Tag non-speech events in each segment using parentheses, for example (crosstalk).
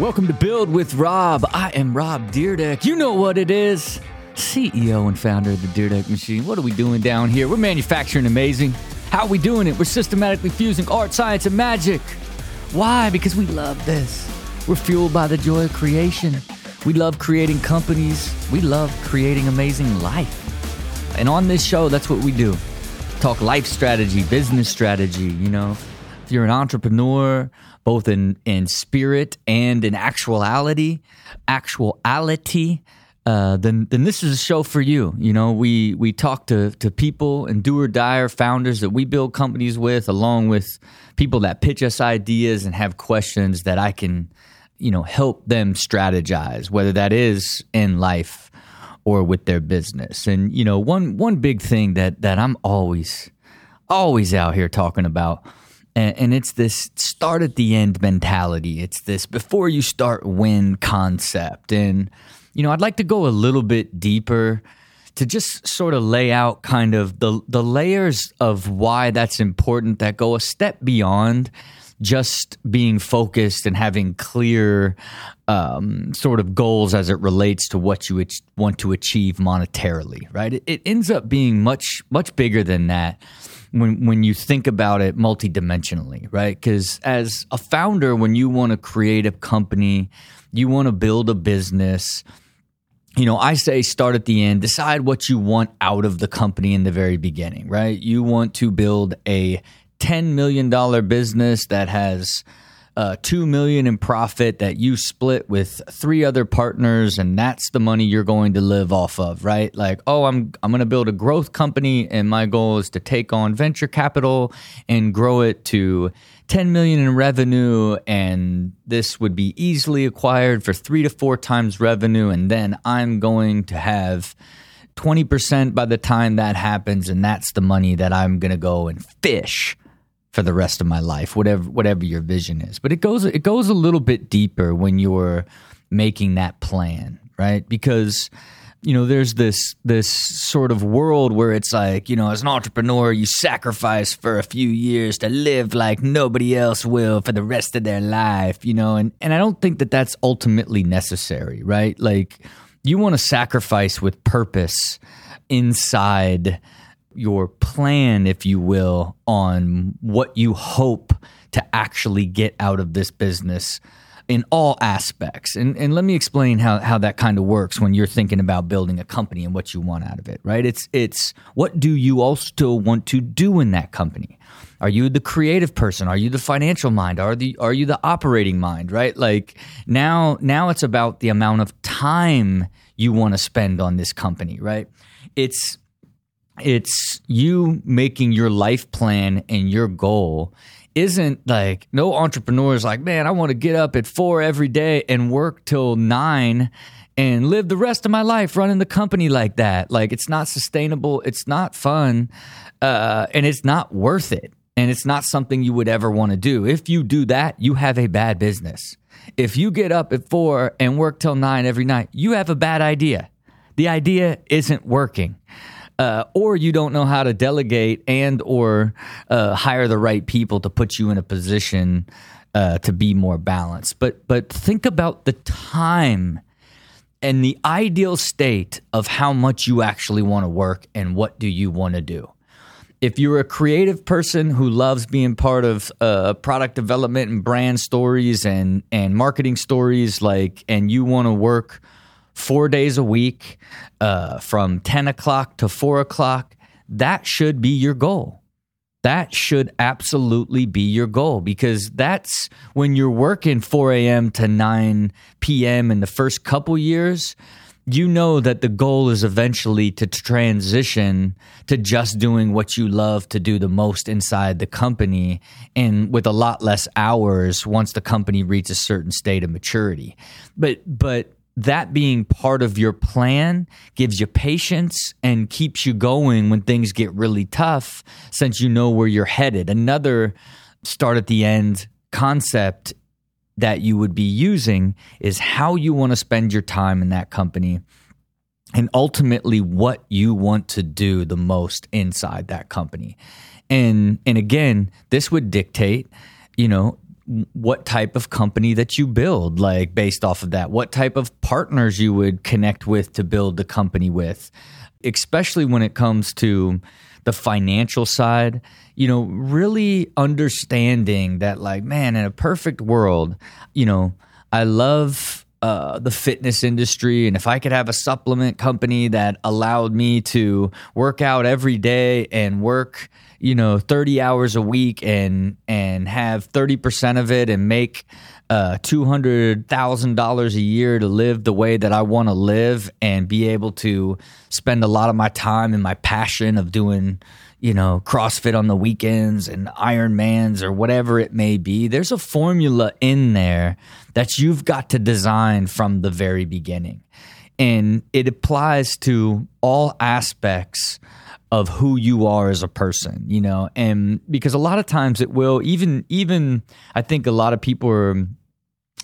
Welcome to Build with Rob. I am Rob Dyrdek. You know what it is. CEO and founder of the Dyrdek Machine. What are we doing down here? We're manufacturing amazing. How are we doing it? We're systematically fusing art, science, and magic. Why? Because we love this. We're fueled by the joy of creation. We love creating companies. We love creating amazing life. And on this show, that's what we do. Talk life strategy, business strategy, you know. If you're an entrepreneur, both in, in spirit and in actuality, actuality, uh, then then this is a show for you. You know, we we talk to to people and do or die founders that we build companies with, along with people that pitch us ideas and have questions that I can, you know, help them strategize, whether that is in life or with their business. And you know, one one big thing that that I'm always always out here talking about and, and it's this start at the end mentality. It's this before you start win concept. And, you know, I'd like to go a little bit deeper to just sort of lay out kind of the, the layers of why that's important that go a step beyond just being focused and having clear um, sort of goals as it relates to what you want to achieve monetarily, right? It, it ends up being much, much bigger than that when when you think about it multidimensionally, right? Because as a founder, when you want to create a company, you want to build a business. You know, I say start at the end, decide what you want out of the company in the very beginning, right? You want to build a $10 million business that has uh, two million in profit that you split with three other partners, and that's the money you're going to live off of, right? Like, oh, I'm I'm going to build a growth company, and my goal is to take on venture capital and grow it to 10 million in revenue, and this would be easily acquired for three to four times revenue, and then I'm going to have 20% by the time that happens, and that's the money that I'm going to go and fish for the rest of my life, whatever whatever your vision is. But it goes it goes a little bit deeper when you're making that plan, right? Because you know there's this this sort of world where it's like you know as an entrepreneur you sacrifice for a few years to live like nobody else will for the rest of their life you know and and I don't think that that's ultimately necessary right like you want to sacrifice with purpose inside your plan, if you will, on what you hope to actually get out of this business in all aspects. And and let me explain how, how that kind of works when you're thinking about building a company and what you want out of it, right? It's it's what do you also want to do in that company? Are you the creative person? Are you the financial mind? Are the are you the operating mind, right? Like now now it's about the amount of time you want to spend on this company, right? It's it's you making your life plan and your goal isn't like no entrepreneur is like, man, I want to get up at four every day and work till nine and live the rest of my life running the company like that. Like it's not sustainable, it's not fun, uh, and it's not worth it. And it's not something you would ever want to do. If you do that, you have a bad business. If you get up at four and work till nine every night, you have a bad idea. The idea isn't working uh, or you don't know how to delegate and or uh, hire the right people to put you in a position uh, to be more balanced. But but think about the time and the ideal state of how much you actually want to work and what do you want to do. If you're a creative person who loves being part of uh, product development and brand stories and and marketing stories, like, and you want to work four days a week uh, from 10 o'clock to 4 o'clock, that should be your goal. That should absolutely be your goal because that's when you're working 4 a.m. to 9 p.m. in the first couple years. You know that the goal is eventually to transition to just doing what you love to do the most inside the company and with a lot less hours once the company reaches a certain state of maturity. But, but, that being part of your plan gives you patience and keeps you going when things get really tough since you know where you're headed. Another start at the end concept that you would be using is how you want to spend your time in that company and ultimately what you want to do the most inside that company. And and again, this would dictate, you know, what type of company that you build, like based off of that, what type of partners you would connect with to build the company with, especially when it comes to the financial side, you know, really understanding that, like, man, in a perfect world, you know, I love uh, the fitness industry. And if I could have a supplement company that allowed me to work out every day and work, you know, 30 hours a week and, and have 30% of it and make uh, $200,000 a year to live the way that I want to live and be able to spend a lot of my time in my passion of doing, you know, CrossFit on the weekends and Ironmans or whatever it may be. There's a formula in there that you've got to design from the very beginning. And it applies to all aspects of who you are as a person, you know, and because a lot of times it will even even I think a lot of people are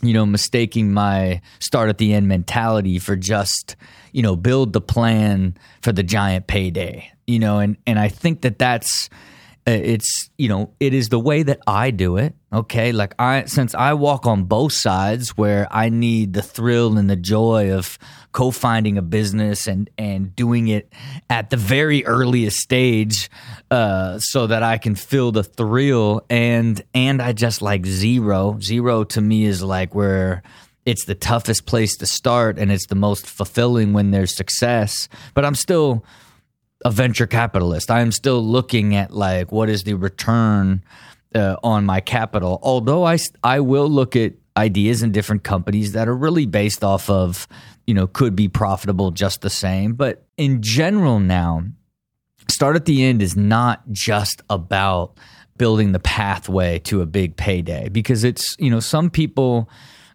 you know mistaking my start at the end mentality for just you know build the plan for the giant payday you know and and I think that that's uh, it's you know it is the way that i do it okay? Like i since i walk on both sides where i need the thrill and the joy of co-finding a business and and doing it at the very earliest stage uh, so that i can feel the thrill and and i just like zero zero to me is like where it's the toughest place to start and it's the most fulfilling when there's success but i'm still a venture capitalist. I am still looking at like what is the return uh, on my capital. Although I I will look at ideas in different companies that are really based off of you know could be profitable just the same. But in general, now start at the end is not just about building the pathway to a big payday because it's you know some people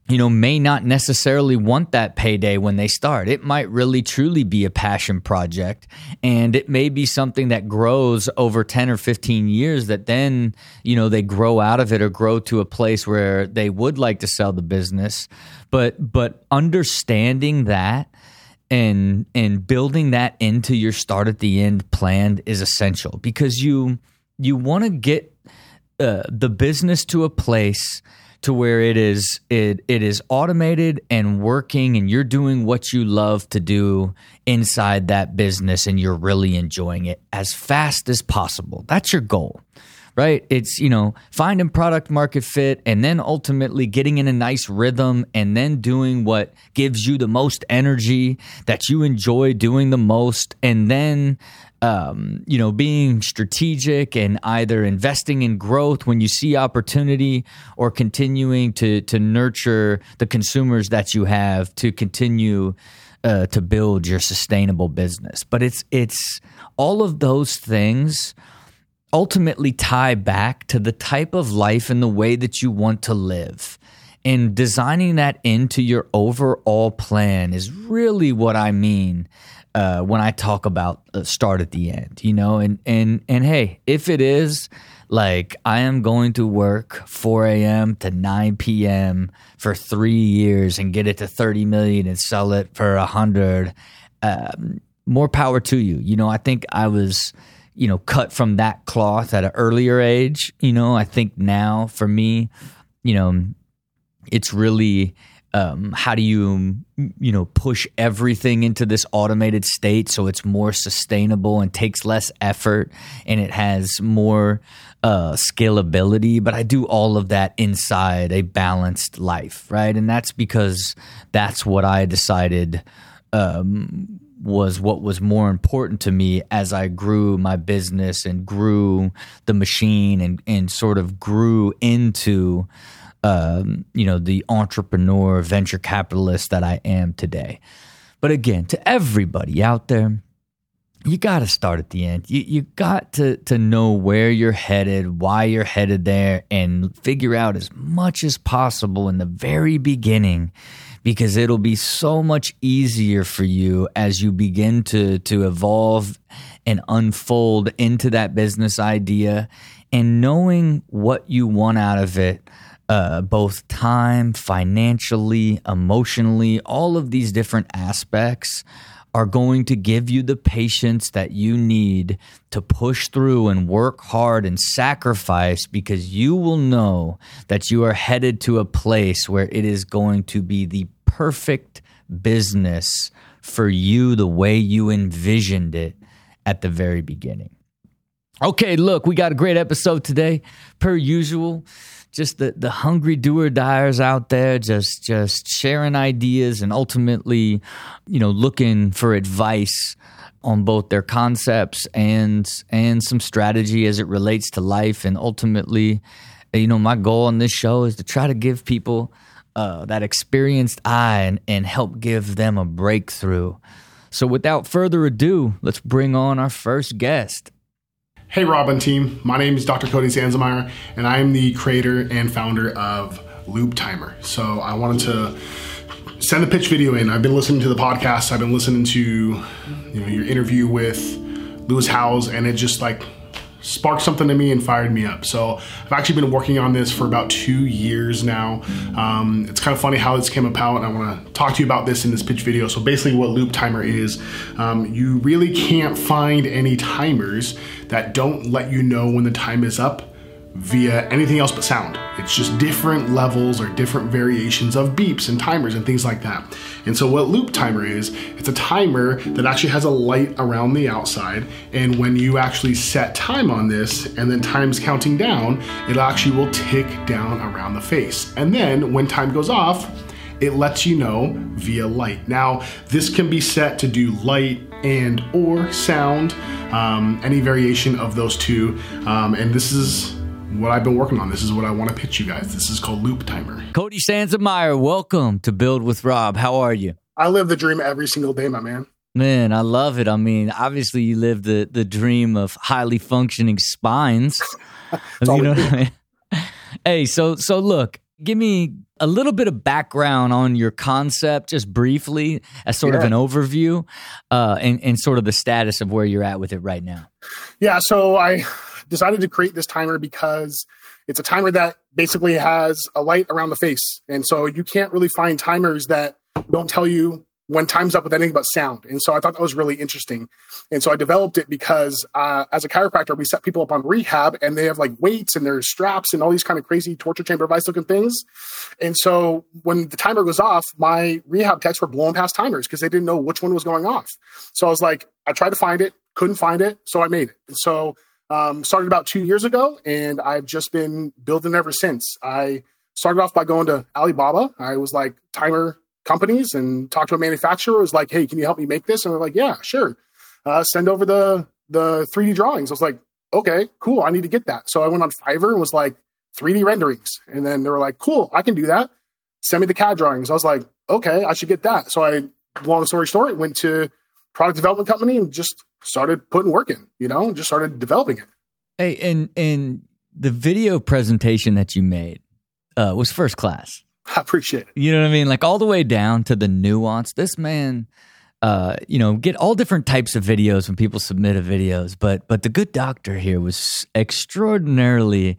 you know, may not necessarily want that payday when they start. It might really truly be a passion project and it may be something that grows over 10 or 15 years that then, you know, they grow out of it or grow to a place where they would like to sell the business. But but understanding that and and building that into your start at the end plan is essential because you you want to get uh, the business to a place to where it is it it is automated and working and you're doing what you love to do inside that business and you're really enjoying it as fast as possible. That's your goal. Right? It's, you know, finding product market fit and then ultimately getting in a nice rhythm and then doing what gives you the most energy that you enjoy doing the most and then um, you know, being strategic and either investing in growth when you see opportunity or continuing to to nurture the consumers that you have to continue uh, to build your sustainable business. But it's it's all of those things ultimately tie back to the type of life and the way that you want to live. And designing that into your overall plan is really what I mean uh, when I talk about start at the end, you know, and and and hey, if it is like I am going to work 4 a.m. to 9 p.m. for three years and get it to 30 million and sell it for a hundred, um, more power to you. You know, I think I was, you know, cut from that cloth at an earlier age. You know, I think now for me, you know, it's really um, how do you you know push everything into this automated state so it's more sustainable and takes less effort and it has more uh, scalability? But i do all of that inside a balanced life right? And that's because that's what i decided um, was what was more important to me as I grew my business and grew the machine and, and sort of grew into um, you know, the entrepreneur, venture capitalist that I am today. But again, to everybody out there, you got to start at the end. You you got to to know where you're headed, why you're headed there, and figure out as much as possible in the very beginning, because it'll be so much easier for you as you begin to to evolve and unfold into that business idea, and knowing what you want out of it uh, both time, financially, emotionally, all of these different aspects are going to give you the patience that you need to push through and work hard and sacrifice because you will know that you are headed to a place where it is going to be the perfect business for you the way you envisioned it at the very beginning. Okay, look, we got a great episode today, per usual just the the hungry doer diers out there just just sharing ideas and ultimately you know looking for advice on both their concepts and and some strategy as it relates to life. And ultimately you know my goal on this show is to try to give people uh, that experienced eye and, and help give them a breakthrough. So without further ado let's bring on our first guest Hey, Robin team. My name is Dr. Cody Sansemeyer, and I am the creator and founder of Loop Timer. So I wanted to send a pitch video in. I've been listening to the podcast. I've been listening to you know your interview with Lewis Howes, and it just like sparked something to me and fired me up. So I've actually been working on this for about two years now. Um, it's kind of funny how this came about. and I want to talk to you about this in this pitch video. So basically, what Loop Timer is, um, you really can't find any timers that don't let you know when the time is up via anything else but sound. It's just different levels or different variations of beeps and timers and things like that. And so, what loop timer is, it's a timer that actually has a light around the outside. And when you actually set time on this and then time's counting down, it actually will tick down around the face. And then when time goes off, it lets you know via light. Now, this can be set to do light and or sound, um, any variation of those two. Um, and this is what I've been working on. This is what I want to pitch you guys. This is called Loop Timer. Cody Sansemeyer, welcome to Build with Rob. How are you? I live the dream every single day, my man. Man, I love it. I mean, obviously, you live the the dream of highly functioning spines. (laughs) you know what I mean? Hey, so so look, give me a little bit of background on your concept, just briefly, as sort yeah. of an overview, uh, and and sort of the status of where you're at with it right now. Yeah, so I decided to create this timer because it's a timer that basically has a light around the face. And so you can't really find timers that don't tell you when time's up with anything but sound. And so I thought that was really interesting. And so I developed it because uh, as a chiropractor, we set people up on rehab and they have like weights and there's straps and all these kind of crazy torture chamber device looking things. And so when the timer goes off, my rehab techs were blowing past timers because they didn't know which one was going off. So I was like, I tried to find it, couldn't find it. So I made it. And so um, started about two years ago, and I've just been building ever since. I started off by going to Alibaba. I was like timer companies and talked to a manufacturer. Was like, hey, can you help me make this? And they're like, yeah, sure. Uh, send over the the 3D drawings. I was like, okay, cool. I need to get that. So I went on Fiverr and was like 3D renderings, and then they were like, cool, I can do that. Send me the CAD drawings. I was like, okay, I should get that. So I, long story short, went to product development company and just started putting work in, you know, just started developing it. Hey, and and the video presentation that you made uh, was first class. I appreciate it. You know what I mean? Like all the way down to the nuance. This man, uh, you know, get all different types of videos when people submit a videos, but but the good doctor here was extraordinarily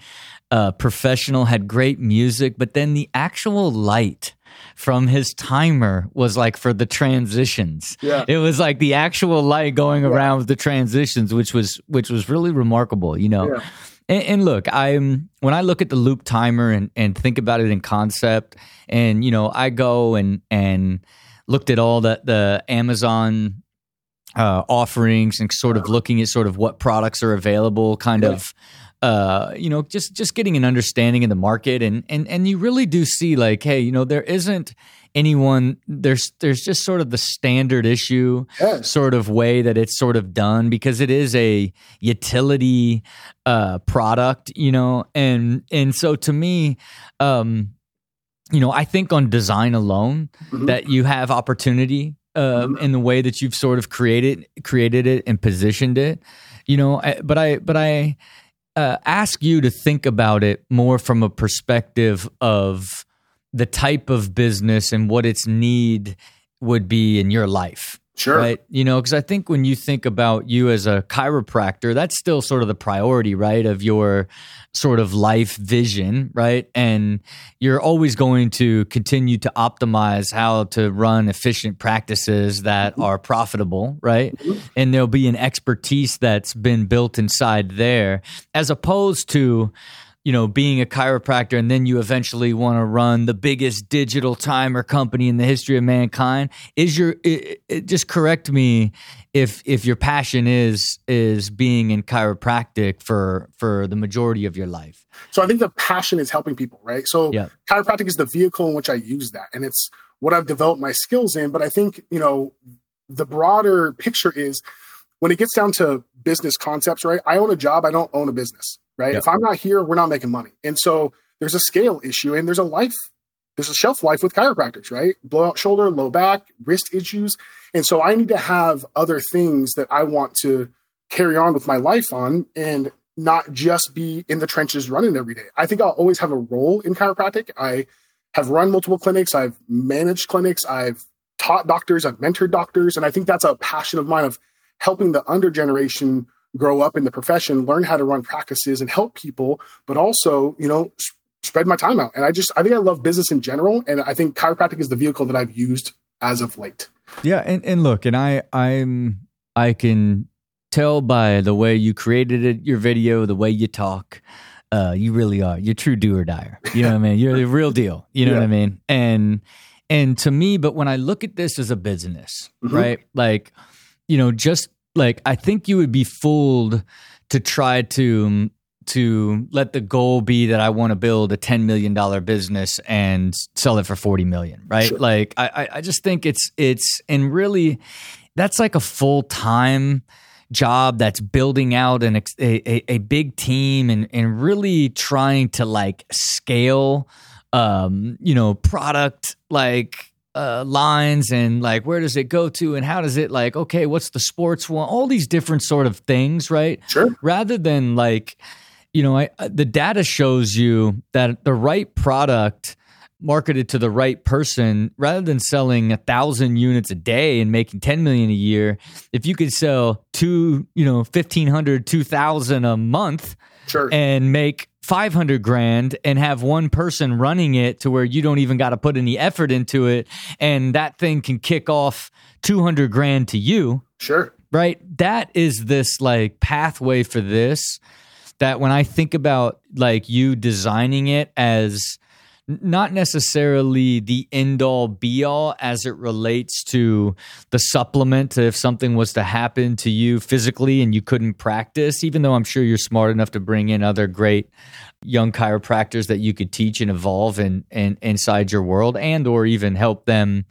uh, professional. Had great music, but then the actual light from his timer was like for the transitions. Yeah. It was like the actual light going yeah. around with the transitions, which was which was really remarkable, you know. Yeah. And, and, look, I'm when I look at the loop timer and, and think about it in concept, and you know, I go and and looked at all the the Amazon uh, offerings and sort of looking at sort of what products are available, kind yeah. of uh, you know, just just getting an understanding of the market, and and and you really do see like, hey, you know, there isn't anyone there's there's just sort of the standard issue sort of way that it's sort of done because it is a utility uh product you know and and so to me um you know i think on design alone mm-hmm. that you have opportunity um mm-hmm. in the way that you've sort of created created it and positioned it you know I, but i but i uh, ask you to think about it more from a perspective of the type of business and what its need would be in your life. Sure. Right. You know, because I think when you think about you as a chiropractor, that's still sort of the priority, right? Of your sort of life vision, right? And you're always going to continue to optimize how to run efficient practices that mm-hmm. are profitable, right? Mm-hmm. And there'll be an expertise that's been built inside there, as opposed to, you know, being a chiropractor and then you eventually want to run the biggest digital timer company in the history of mankind is your it, it, just correct me if if your passion is is being in chiropractic for for the majority of your life. So I think the passion is helping people, right? So yeah. chiropractic is the vehicle in which I use that and it's what I've developed my skills in, but I think, you know, the broader picture is when it gets down to business concepts, right? I own a job, I don't own a business right? Yep. If I'm not here, we're not making money. And so there's a scale issue and there's a life, there's a shelf life with chiropractors, right? Blowout shoulder, low back, wrist issues. And so I need to have other things that I want to carry on with my life on and not just be in the trenches running every day. I think I'll always have a role in chiropractic. I have run multiple clinics, I've managed clinics, I've taught doctors, I've mentored doctors, and I think that's a passion of mine of helping the under generation grow up in the profession, learn how to run practices and help people, but also, you know, spread my time out. And I just, I think I love business in general. And I think chiropractic is the vehicle that I've used as of late. Yeah. And, and look, and I, I'm, I can tell by the way you created it, your video, the way you talk, uh, you really are. You're true do or die. You know what I mean? You're the (laughs) real deal. You know yeah. what I mean? And, and to me, but when I look at this as a business, mm-hmm. right? Like, you know, just like I think you would be fooled to try to to let the goal be that I want to build a ten million dollar business and sell it for forty million, right? Sure. Like I, I just think it's it's and really that's like a full time job that's building out an a, a, a big team and and really trying to like scale um you know product like uh, lines and like where does it go to and how does it like okay what's the sports one all these different sort of things right sure rather than like you know I, the data shows you that the right product marketed to the right person rather than selling a thousand units a day and making 10 million a year if you could sell two you know 1500 2000 a month sure. and make 500 grand and have one person running it to where you don't even got to put any effort into it and that thing can kick off 200 grand to you. Sure. Right? That is this like pathway for this that when i think about like you designing it as not necessarily the end all be all as it relates to the supplement. If something was to happen to you physically and you couldn't practice, even though I'm sure you're smart enough to bring in other great young chiropractors that you could teach and evolve in, in inside your world and or even help them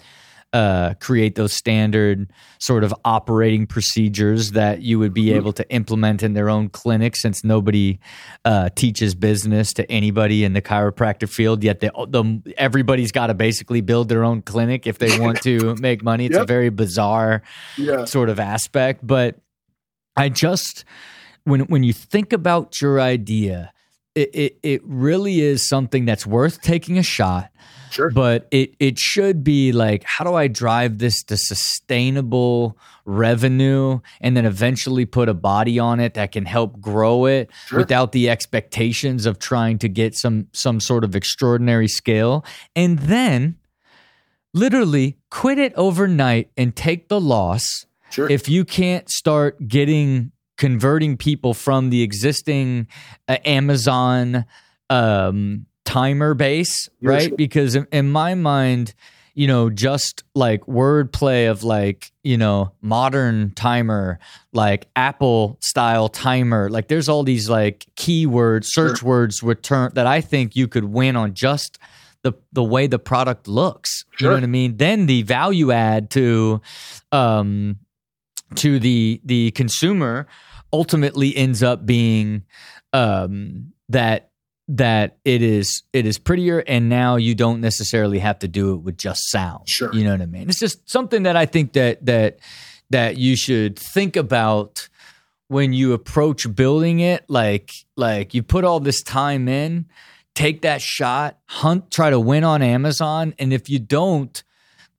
uh, create those standard sort of operating procedures that you would be mm-hmm. able to implement in their own clinic since nobody uh, teaches business to anybody in the chiropractic field yet they, the, everybody's got to basically build their own clinic if they want to (laughs) make money it's yep. a very bizarre yeah. sort of aspect but i just when when you think about your idea it, it, it really is something that's worth taking a shot Sure. But it it should be like, how do I drive this to sustainable revenue and then eventually put a body on it that can help grow it sure. without the expectations of trying to get some some sort of extraordinary scale. And then literally quit it overnight and take the loss. Sure. If you can't start getting converting people from the existing uh, Amazon um, timer base, right? Because in, in my mind, you know, just like wordplay of like, you know, modern timer, like Apple style timer. Like there's all these like keywords, search sure. words return that I think you could win on just the the way the product looks. Sure. You know what I mean? Then the value add to um to the the consumer ultimately ends up being um that that it is it is prettier and now you don't necessarily have to do it with just sound. Sure. You know what I mean? It's just something that I think that that that you should think about when you approach building it like like you put all this time in, take that shot, hunt try to win on Amazon and if you don't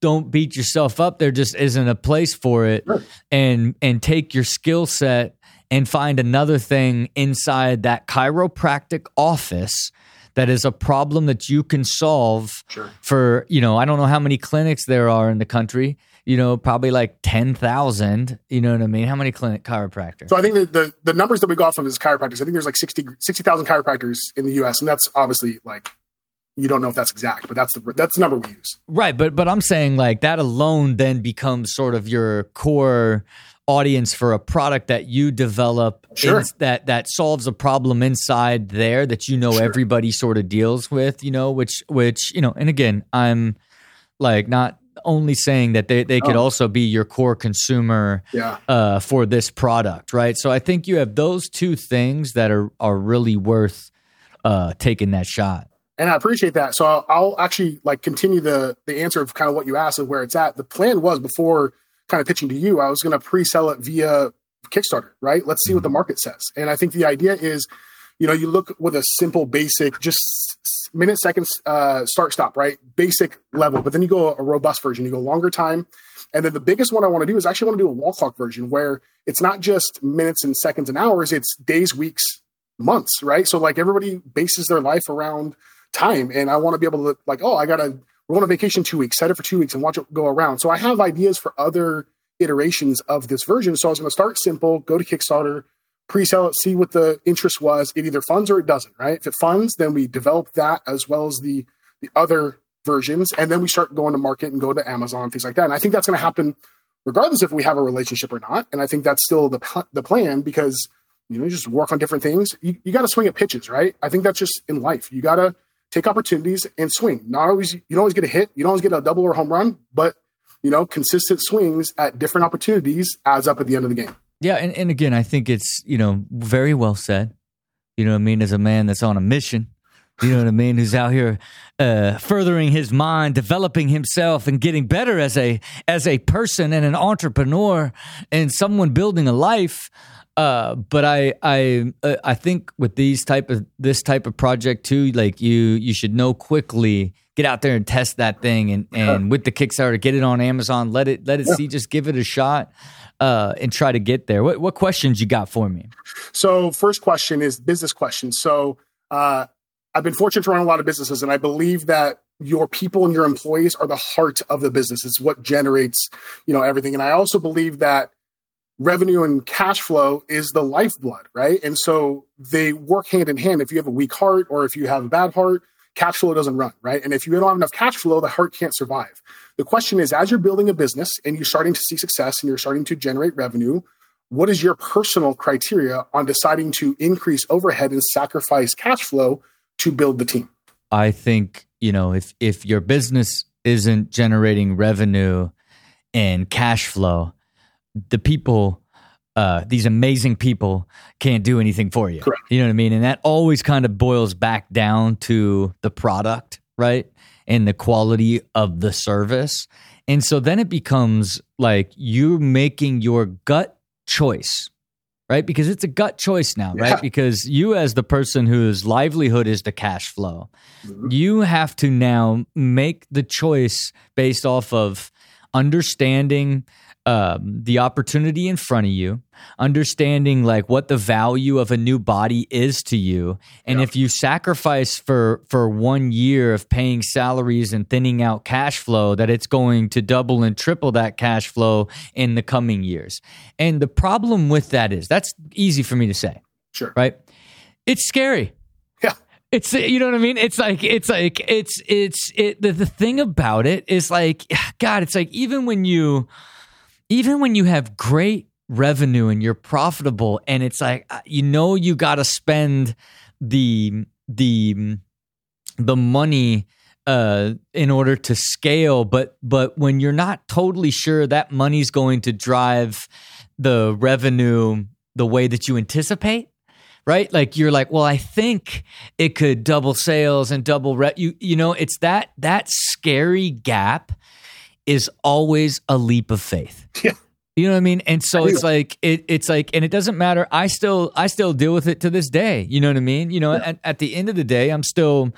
don't beat yourself up. There just isn't a place for it, Sure. and and take your skill set and find another thing inside that chiropractic office that is a problem that you can solve Sure. for you know I don't know how many clinics there are in the country. You know, probably like ten thousand. You know what I mean? How many clinic chiropractors? So I think that the, the numbers that we got from this chiropractors, I think there's like 60 60,000 chiropractors in the US. And that's obviously like, you don't know if that's exact, but that's the, that's the number we use. Right, but but I'm saying like that alone then becomes sort of your core audience for a product that you develop Sure. ins- that that solves a problem inside there that you know Sure. everybody sort of deals with, you know, which which, you know, and again, I'm like not only saying that they, they could Oh. also be your core consumer Yeah. uh, for this product, right? So I think you have those two things that are are really worth uh, taking that shot. And I appreciate that. So I'll, I'll actually like continue the, the answer of kind of what you asked of where it's at. The plan was before kind of pitching to you, I was going to pre-sell it via Kickstarter, right? Let's see what the market says. And I think the idea is, you know, you look with a simple, basic, just minute, seconds, uh, start, stop, right? Basic level. But then you go a robust version, you go longer time. And then the biggest one I want to do is actually want to do a wall clock version where it's not just minutes and seconds and hours, it's days, weeks, months, right? So like everybody bases their life around time. And I want to be able to like, oh, I gotta we're going on vacation two weeks, set it for two weeks and watch it go around. So I have ideas for other iterations of this version. So I was going to start simple, go to Kickstarter, pre-sell it, see what the interest was. It either funds or it doesn't, right? If it funds, then we develop that as well as the the other versions, and then we start going to market and go to Amazon, things like that. And I think that's going to happen regardless if we have a relationship or not. And I think that's still the the plan because you know you just work on different things. You, you got to swing at pitches, right? I think that's just in life. You got to take opportunities and swing. Not always you don't always get a hit, you don't always get a double or home run, but you know consistent swings at different opportunities adds up at the end of the game. Yeah, and, and again, I think it's you know very well said. You know what I mean? As a man that's on a mission, you know what I mean, who's out here uh, furthering his mind, developing himself, and getting better as a as a person and an entrepreneur and someone building a life. Uh, but I I uh, I think with these type of this type of project too, like you you should know quickly. Get out there and test that thing, and, and with the Kickstarter, get it on Amazon. Let it let it see. Just give it a shot, uh, and try to get there. What what questions you got for me? So, first question is business question. So, uh, I've been fortunate to run a lot of businesses, and I believe that your people and your employees are the heart of the business. It's what generates, you know, everything. And I also believe that revenue and cash flow is the lifeblood, right? And so they work hand in hand. If you have a weak heart or if you have a bad heart, cash flow doesn't run, right? And if you don't have enough cash flow, the heart can't survive. The question is, as you're building a business and you're starting to see success and you're starting to generate revenue, what is your personal criteria on deciding to increase overhead and sacrifice cash flow to build the team? I think you know if if your business isn't generating revenue and cash flow, the people, uh, these amazing people, can't do anything for you. Correct. You know what I mean? And that always kind of boils back down to the product, right? And the quality of the service. And so then it becomes like you're making your gut choice, right? Because it's a gut choice now, right? Because you, as the person whose livelihood is the cash flow, Mhm. you have to now make the choice based off of understanding um, the opportunity in front of you, understanding like what the value of a new body is to you, and Yeah. if you sacrifice for for one year of paying salaries and thinning out cash flow, that it's going to double and triple that cash flow in the coming years. And the problem with that is that's easy for me to say, Sure. right? It's scary. Yeah. It's you know what I mean. It's like it's like it's it's it. The, the thing about it is like (sighs) God. It's like even when you even when you have great revenue and you're profitable, and it's like uh, you know you got to spend the the the money uh, in order to scale, but but when you're not totally sure that money's going to drive the revenue the way that you anticipate, right? Like you're like, well, I think it could double sales and double re- you you know, it's that that scary gap is always a leap of faith. (laughs) Yeah. You know what I mean? And so it's like it it's like and it doesn't matter. I still I still deal with it to this day. You know what I mean? You know, at, at the end of the day, I'm still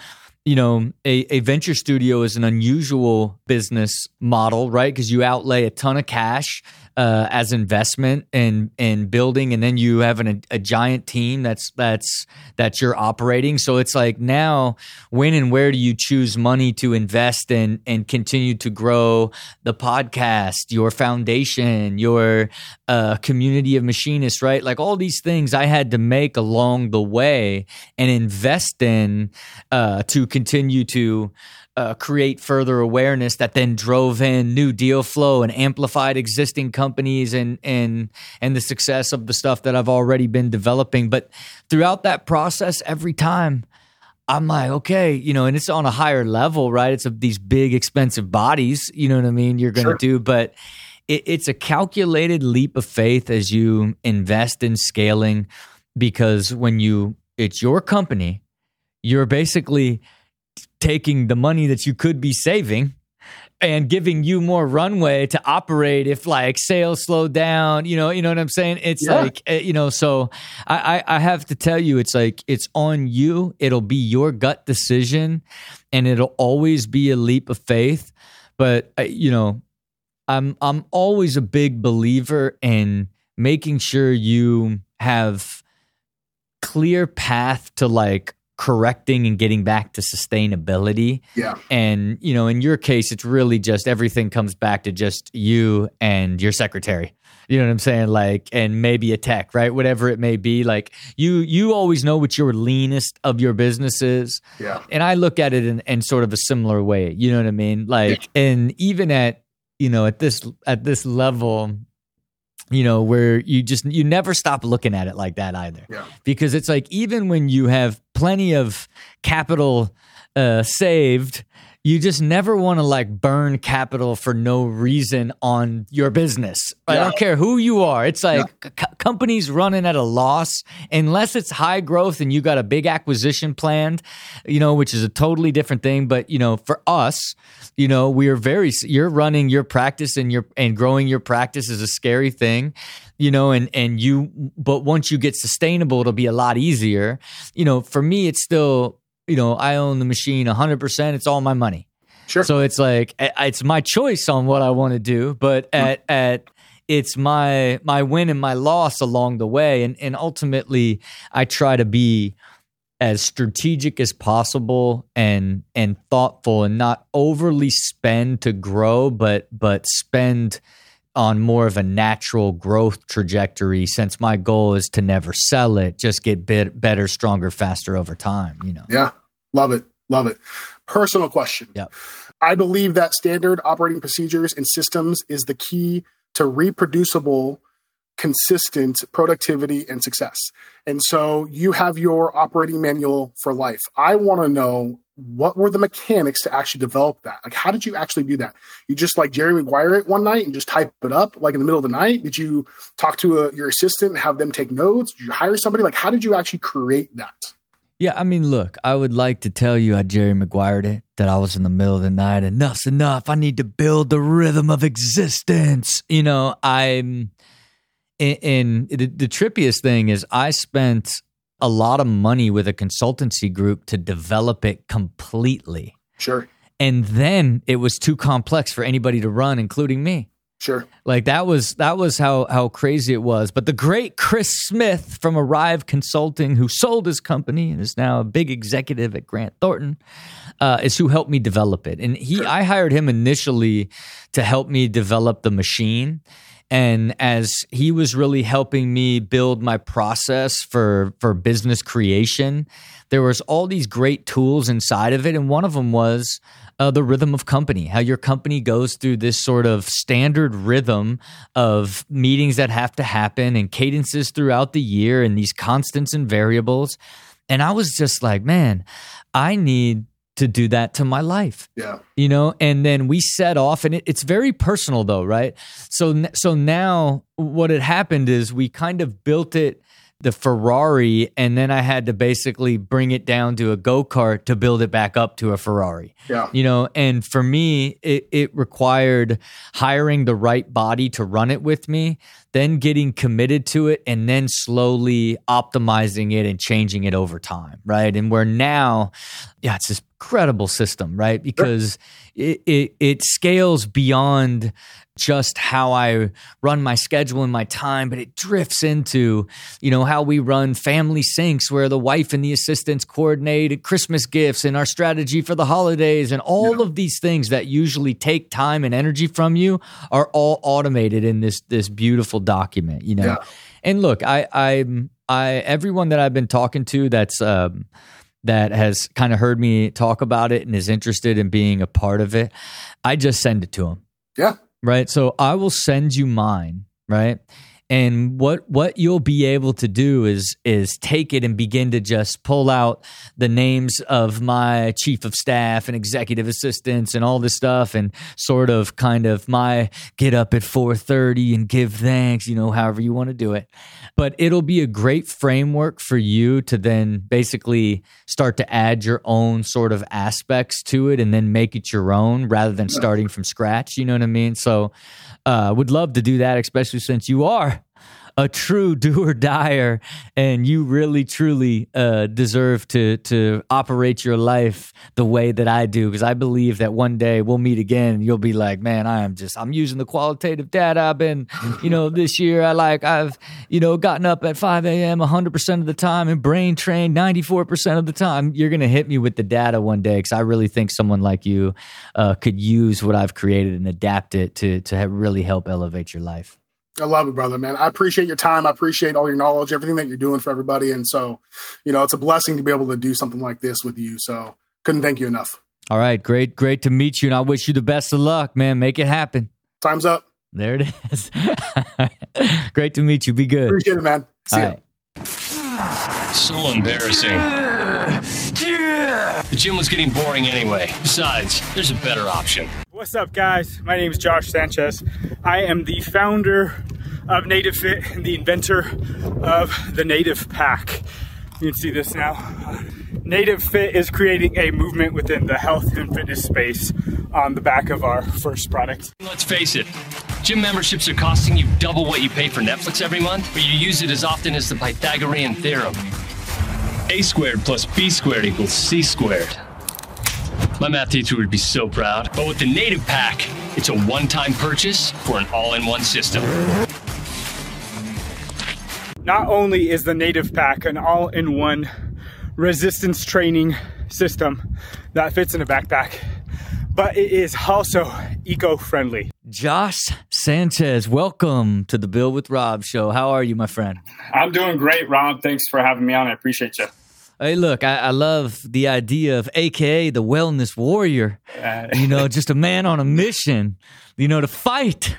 you know, a, a venture studio is an unusual business model, right? Because you outlay a ton of cash uh, as investment and and building, and then you have an, a, a giant team that's that's that you're operating. So it's like now, when and where do you choose money to invest in and continue to grow the podcast, your foundation, your uh, community of machinists, right? Like all these things I had to make along the way and invest in uh, to continue to uh, create further awareness that then drove in new deal flow and amplified existing companies and and and the success of the stuff that I've already been developing. But throughout that process, every time I'm like, okay, you know, and it's on a higher level, right? It's of these big, expensive bodies, you know what I mean? You're going to sure. do, but it, it's a calculated leap of faith as you invest in scaling, because when you it's your company, you're basically taking the money that you could be saving and giving you more runway to operate if like sales slow down you know you know what i'm saying? It's yeah. like eh, you know so I, I i have to tell you it's like it's on you. It'll be your gut decision and it'll always be a leap of faith. But you know i'm i'm always a big believer in making sure you have clear path to like correcting and getting back to sustainability. Yeah. And, you know, in your case, it's really just everything comes back to just you and your secretary. You know what I'm saying? Like, and maybe a tech, right? Whatever it may be. Like you, you always know what your leanest of your business is. Yeah. And I look at it in, in sort of a similar way. You know what I mean? Like, yeah. and even at, you know, at this, at this level, you know where you just you never stop looking at it like that either yeah. because it's like even when you have plenty of capital uh, saved you just never want to like burn capital for no reason on your business. Yeah. I don't care who you are. It's like yeah. c- companies running at a loss unless it's high growth and you got a big acquisition planned, you know, which is a totally different thing. But you know, for us, you know, we are very. You're running your practice and your and growing your practice is a scary thing you know and and you but once you get sustainable it'll be a lot easier you know for me it's still you know, I own the machine 100%. It's all my money. Sure. So it's like it's my choice on what I want to do, but mm-hmm. at at it's my my win and my loss along the way and and ultimately I try to be as strategic as possible and and thoughtful and not overly spend to grow but but spend on more of a natural growth trajectory since my goal is to never sell it just get bit, better stronger faster over time you know? Yeah. Love it. Love it. Personal question. Yeah i believe that standard operating procedures and systems is the key to reproducible consistent productivity and success. And so you have your operating manual for life. I want to know what were the mechanics to actually develop that? Like, how did you actually do that? You just like Jerry Maguire it one night and just type it up like in the middle of the night? Did you talk to a, your assistant and have them take notes? Did you hire somebody? Like, how did you actually create that? Yeah, I mean, look, I would like to tell you I Jerry Maguire it, that I was in the middle of the night. Enough's enough. I need to build the rhythm of existence. You know, I'm. And the, the trippiest thing is, I spent a lot of money with a consultancy group to develop it completely. Sure. And then it was too complex for anybody to run, including me. Sure. Like that was that was how how crazy it was. But the great Chris Smith from Arrive Consulting, who sold his company and is now a big executive at Grant Thornton, uh, is who helped me develop it. And he, sure. I hired him initially to help me develop the machine and as he was really helping me build my process for for business creation there was all these great tools inside of it. And one of them was uh, the rhythm of company how your company goes through this sort of standard rhythm of meetings that have to happen and cadences throughout the year and these constants and variables. And i was just like man i need to do that to my life. Yeah. You know, and then we set off and it, it's very personal though, right? So so now what had happened is we kind of built it the Ferrari and then I had to basically bring it down to a go-kart to build it back up to a Ferrari. Yeah. You know, and for me it it required hiring the right body to run it with me then getting committed to it, and then slowly optimizing it and changing it over time, right? And where now, yeah, it's this incredible system, right? Because it, it, it scales beyond just how I run my schedule and my time, but it drifts into, you know, how we run family syncs where the wife and the assistants coordinate Christmas gifts and our strategy for the holidays and all yeah. of these things that usually take time and energy from you are all automated in this this beautiful document, you know. Yeah. And look, I I'm I everyone that I've been talking to that's um that has kind of heard me talk about it and is interested in being a part of it, I just send it to them. Yeah right? So I will send you mine, right? And what what you'll be able to do is is take it and begin to just pull out the names of my chief of staff and executive assistants and all this stuff and sort of kind of my get up at 4:30 and give thanks you know however you want to do it. But it'll be a great framework for you to then basically start to add your own sort of aspects to it and then make it your own rather than starting from scratch you know what i mean? So uh, would love to do that, especially since you are a true (laughs) do or dyer, and you really truly uh, deserve to to operate your life the way that I do. Because I believe that one day we'll meet again, and you'll be like, "Man, I am just I'm using the qualitative data I've been, you know, this year. I like I've you know gotten up at 5 a.m. 100 percent of the time and brain trained 94 percent of the time. You're gonna hit me with the data one day because I really think someone like you uh, could use what I've created and adapt it to to really help elevate your life. I love it, brother, man. I appreciate your time. I appreciate all your knowledge, everything that you're doing for everybody. And so, you know, it's a blessing to be able to do something like this with you. So, couldn't thank you enough. All right. Great. Great to meet you. And I wish you the best of luck, man. Make it happen. Time's up. There it is. (laughs) great to meet you. Be good. Appreciate it, man. See ya. So embarrassing. The gym was getting boring anyway. Besides, there's a better option. What's up, guys? My name is Josh Sanchez. I am the founder of Native Fit and the inventor of the Native Pack. You can see this now. Native Fit is creating a movement within the health and fitness space on the back of our first product. Let's face it, gym memberships are costing you double what you pay for Netflix every month, but you use it as often as the Pythagorean theorem. A squared plus B squared equals C squared. My math teacher would be so proud. But with the Native Pack, it's a one time purchase for an all in one system. Not only is the Native Pack an all in one resistance training system that fits in a backpack, but it is also eco friendly. Josh Sanchez, welcome to the Build with Rob show. How are you, my friend? I'm doing great, Rob. Thanks for having me on. I appreciate you. Hey, look, I, I, love the idea of AKA the wellness warrior. Uh, you know, (laughs) just a man on a mission, you know, to fight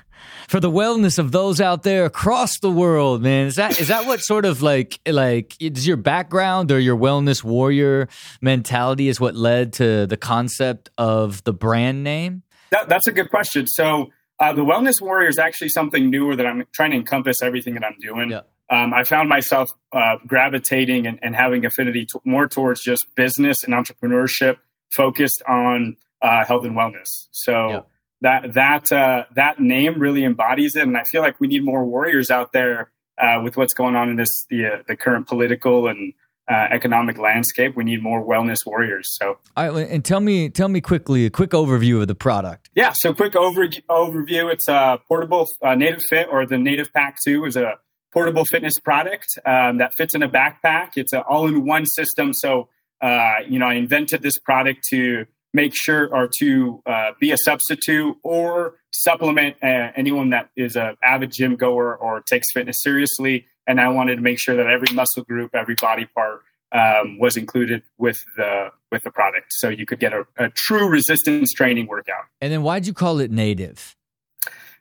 for the wellness of those out there across the world, man. Is that is that what sort of like like is your background or your wellness warrior mentality is what led to the concept of the brand name? That, that's a good question. So uh, the wellness warrior is actually something newer that I'm trying to encompass everything that I'm doing. Yeah um, I found myself uh, gravitating and, and, having affinity to, more towards just business and entrepreneurship focused on uh, health and wellness. So that that uh, that name really embodies it, and I feel like we need more warriors out there uh, with what's going on in this the uh, the current political and uh, economic landscape. We need more wellness warriors. So, right, and tell me, tell me quickly a quick overview of the product. Yeah, so quick over, overview. It's a portable uh, Native Fit or the Native Pack Two is a portable fitness product um, that fits in a backpack. It's an all-in-one system. So, uh, you know, I invented this product to make sure or to uh, be a substitute or supplement uh, anyone that is an avid gym goer or takes fitness seriously. And I wanted to make sure that every muscle group, every body part um, was included with the with the product, so you could get a, a true resistance training workout. And then, why'd you call it native?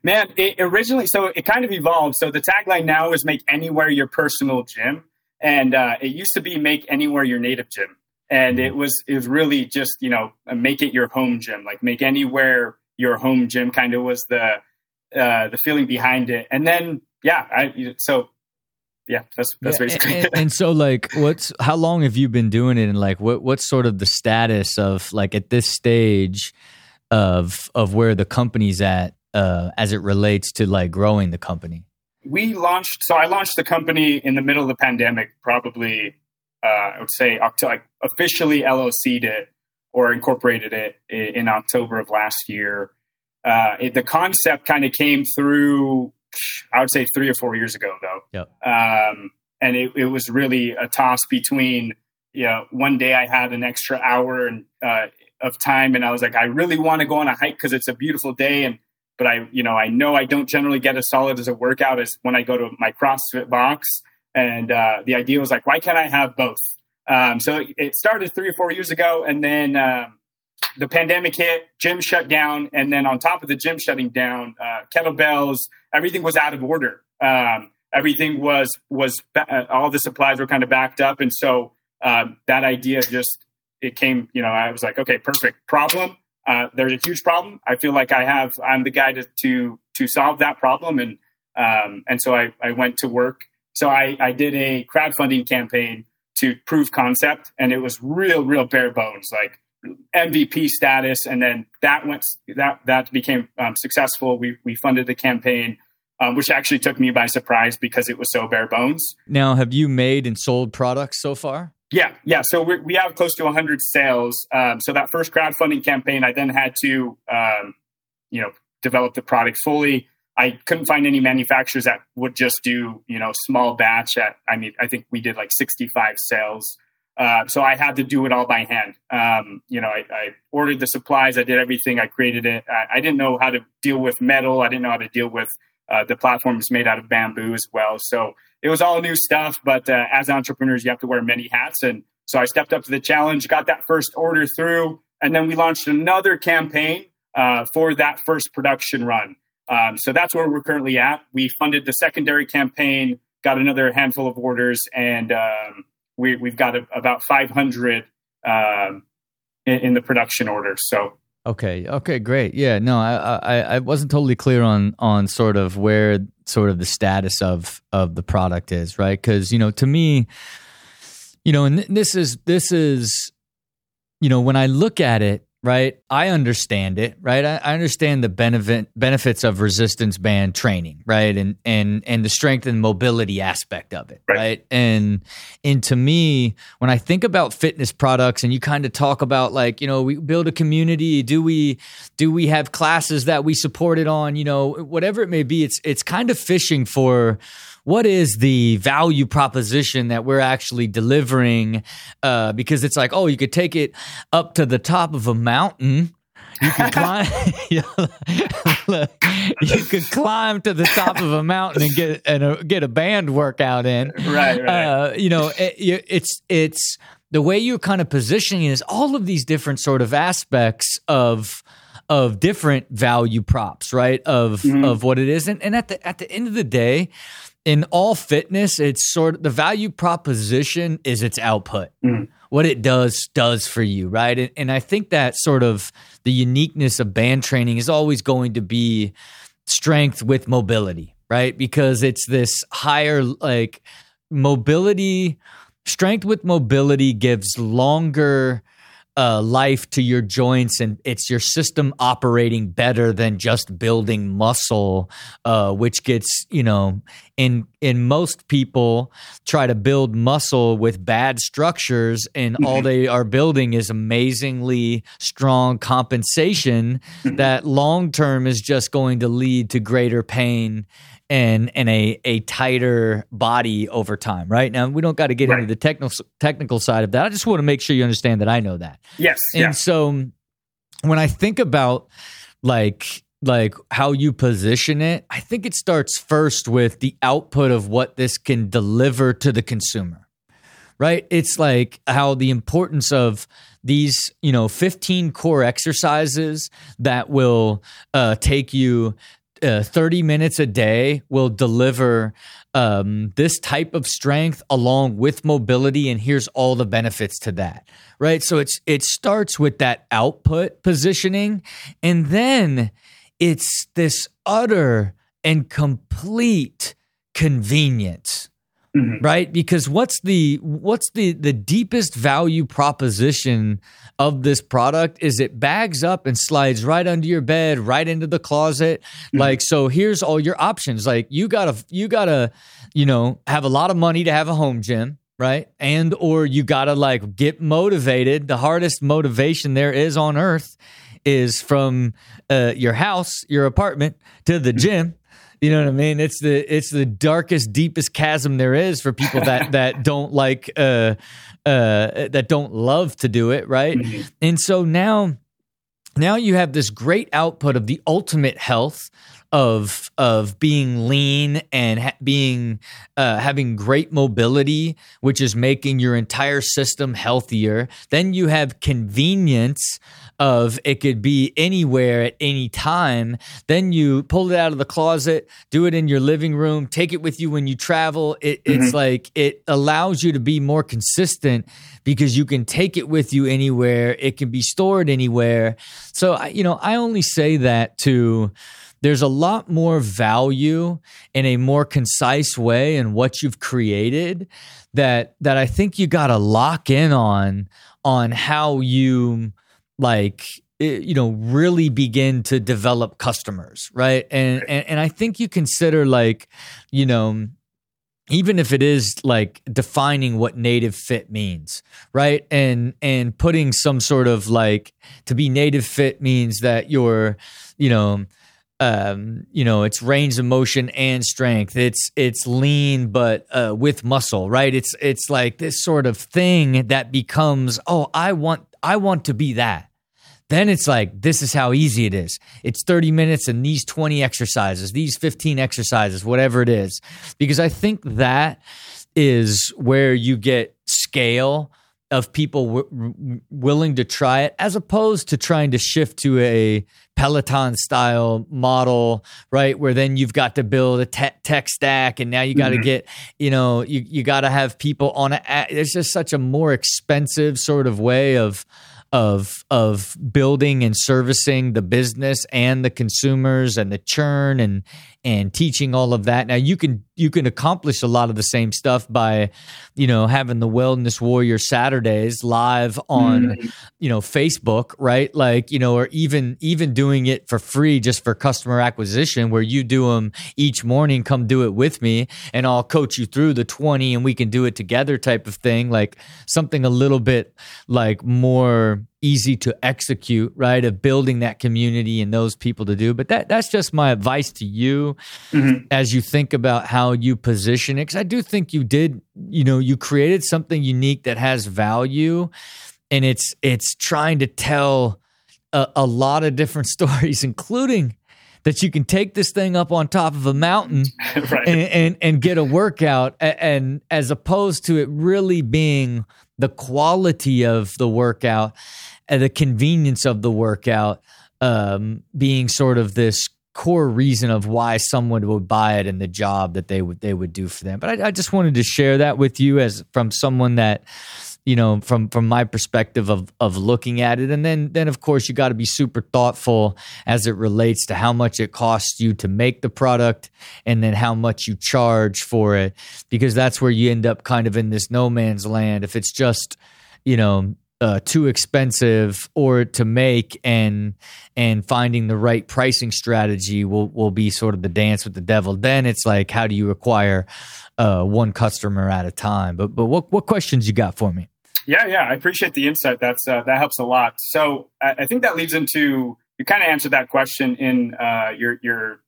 Man, it originally, so it kind of evolved. So the tagline now is make anywhere your personal gym. And uh, it used to be make anywhere your native gym. And it was, it was really just, you know, make it your home gym, like make anywhere your home gym kind of was the, uh, the feeling behind it. And then, yeah, I, so yeah, that's that's basically. And, and, so, like, what's how long have you been doing it, and like, what what's sort of the status of like at this stage of of where the company's at uh, as it relates to like growing the company? we launched. So I launched the company in the middle of the pandemic, probably uh, I would say October, officially LLC'd it or incorporated it in, in October of last year. Uh, it, the concept kind of came through, I would say three or four years ago, though. Yep. Um, and it, it, was really a toss between, you know, one day I had an extra hour and, uh, of time and I was like, I really want to go on a hike because it's a beautiful day. And, but I, you know, I know I don't generally get as solid as a workout as when I go to my CrossFit box. And uh, the idea was like, why can't I have both? Um, so it started three or four years ago, and then um, the pandemic hit, gym shut down, and then on top of the gym shutting down, uh, kettlebells, everything was out of order. Um, everything was was uh, all the supplies were kind of backed up, and so um, that idea just it came. You know, I was like, okay, perfect problem. Uh, there's a huge problem. I feel like I have I'm the guy to to to solve that problem, and um, and so I I went to work. So I I did a crowdfunding campaign to prove concept, and it was real, real bare bones, like MVP status. And then that went that that became um, successful. We we funded the campaign. Um, which actually took me by surprise because it was so bare bones. Now, have you made and sold products so far? Yeah, yeah. So we we have close to 100 sales. Um, so that first crowdfunding campaign, I then had to, um, you know, develop the product fully. I couldn't find any manufacturers that would just do, you know, small batch at, I mean, I think we did like 65 sales. Uh, so I had to do it all by hand. Um, you know, I, I, ordered the supplies, I did everything, I created it. I, I, didn't know how to deal with metal, I didn't know how to deal with uh, the is made out of bamboo as well. So it was all new stuff. But uh, as entrepreneurs, you have to wear many hats. And so I stepped up to the challenge, got that first order through, and then we launched another campaign uh, for that first production run. Um, so that's where we're currently at. We funded the secondary campaign, got another handful of orders, and um, we, have got a, about 500 um, in, in, the production order. So. Okay. Okay. Great. Yeah. No, I, I I wasn't totally clear on on sort of where sort of the status of of the product is, right? Because you know, to me, you know, and this is this is, you know, when I look at it, right? I understand it, right? I, I, understand the benefit benefits of resistance band training, right? And and and the strength and mobility aspect of it, right? right? And and to me, when I think about fitness products and you kind of talk about like, you know, we build a community, do we do we have classes that we support it on, you know, whatever it may be, it's it's kind of fishing for what is the value proposition that we're actually delivering? Uh, because it's like, oh, you could take it up to the top of a mountain. You could climb. (laughs) you could climb to the top of a mountain and get and uh, get a band workout in. Right, right. Uh, you know, it, it's it's the way you're kind of positioning is all of these different sort of aspects of of different value props, right? Of mm-hmm. of what it is, and, and at the at the end of the day, in all fitness, it's sort of the value proposition is its output. Mm. What it does does for you, right? And, and I think that sort of the uniqueness of band training is always going to be strength with mobility, right? Because it's this higher like mobility, strength with mobility gives longer uh, life to your joints and it's your system operating better than just building muscle, uh, which gets, you know, in in most people try to build muscle with bad structures and mm-hmm. all they are building is amazingly strong compensation mm-hmm. that long term is just going to lead to greater pain and and a a tighter body over time, right? Now we don't got to get right. into the technical technical side of that. I just want to make sure you understand that I know that. Yes. And yeah. so when I think about like like how you position it, I think it starts first with the output of what this can deliver to the consumer. Right? It's like how the importance of these, you know, 15 core exercises that will uh, take you uh, 30 minutes a day will deliver um, this type of strength along with mobility and here's all the benefits to that right? So it's it starts with that output positioning and then it's this utter and complete convenience Mm-hmm. Right? Because what's the what's the the deepest value proposition of this product is it bags up and slides right under your bed, right into the closet. Mm-hmm. Like so here's all your options. Like you got to you got to, you know, have a lot of money to have a home gym right and or you gotta like get motivated the hardest motivation there is on earth is from uh, your house your apartment to the gym you know what I mean? It's the it's the darkest, deepest chasm there is for people that (laughs) that don't like uh uh that don't love to do it, right? Mm-hmm. And so now now you have this great output of the ultimate health of of being lean and ha- being uh, having great mobility, which is making your entire system healthier. Then you have convenience of it could be anywhere at any time. Then you pull it out of the closet, do it in your living room, take it with you when you travel. It, mm-hmm. It's like it allows you to be more consistent because you can take it with you anywhere. It can be stored anywhere. So, I, you know, I only say that to there's a lot more value in a more concise way in what you've created that that I think you got to lock in on on how you like you know really begin to develop customers right and, and and i think you consider like you know even if it is like defining what native fit means right and and putting some sort of like to be native fit means that you're you know um, you know, it's range of motion and strength. It's it's lean but uh, with muscle, right? It's it's like this sort of thing that becomes, oh, I want I want to be that. Then it's like this is how easy it is. It's 30 minutes and these 20 exercises, these 15 exercises, whatever it is. Because I think that is where you get scale of people w- willing to try it as opposed to trying to shift to a Peloton style model, right? Where then you've got to build a te- tech stack and now you got to mm-hmm. get, you know, you, you got to have people on it. It's just such a more expensive sort of way of, of of building and servicing the business and the consumers and the churn and and teaching all of that. Now you can you can accomplish a lot of the same stuff by, you know, having the Wellness Warrior Saturdays live on, mm. you know, Facebook, right? Like, you know, or even even doing it for free just for customer acquisition where you do them each morning, come do it with me and I'll coach you through the 20 and we can do it together type of thing, like something a little bit like more easy to execute, right? Of building that community and those people to do. But that that's just my advice to you mm-hmm. as you think about how you position it. Because I do think you did, you know, you created something unique that has value, and it's it's trying to tell a, a lot of different (laughs) stories, including that you can take this thing up on top of a mountain (laughs) right. and, and, and get a workout and, and as opposed to it really being the quality of the workout the convenience of the workout um, being sort of this core reason of why someone would buy it and the job that they would they would do for them. But I, I just wanted to share that with you as from someone that you know from from my perspective of of looking at it and then then of course you got to be super thoughtful as it relates to how much it costs you to make the product and then how much you charge for it because that's where you end up kind of in this no man's land if it's just you know uh, too expensive or to make and and finding the right pricing strategy will will be sort of the dance with the devil. Then it's like how do you acquire uh, one customer at a time? But but what what questions you got for me? Yeah yeah i appreciate the insight. That's uh, that helps a lot. So I, I, think that leads into you kind of answered that question in uh, your your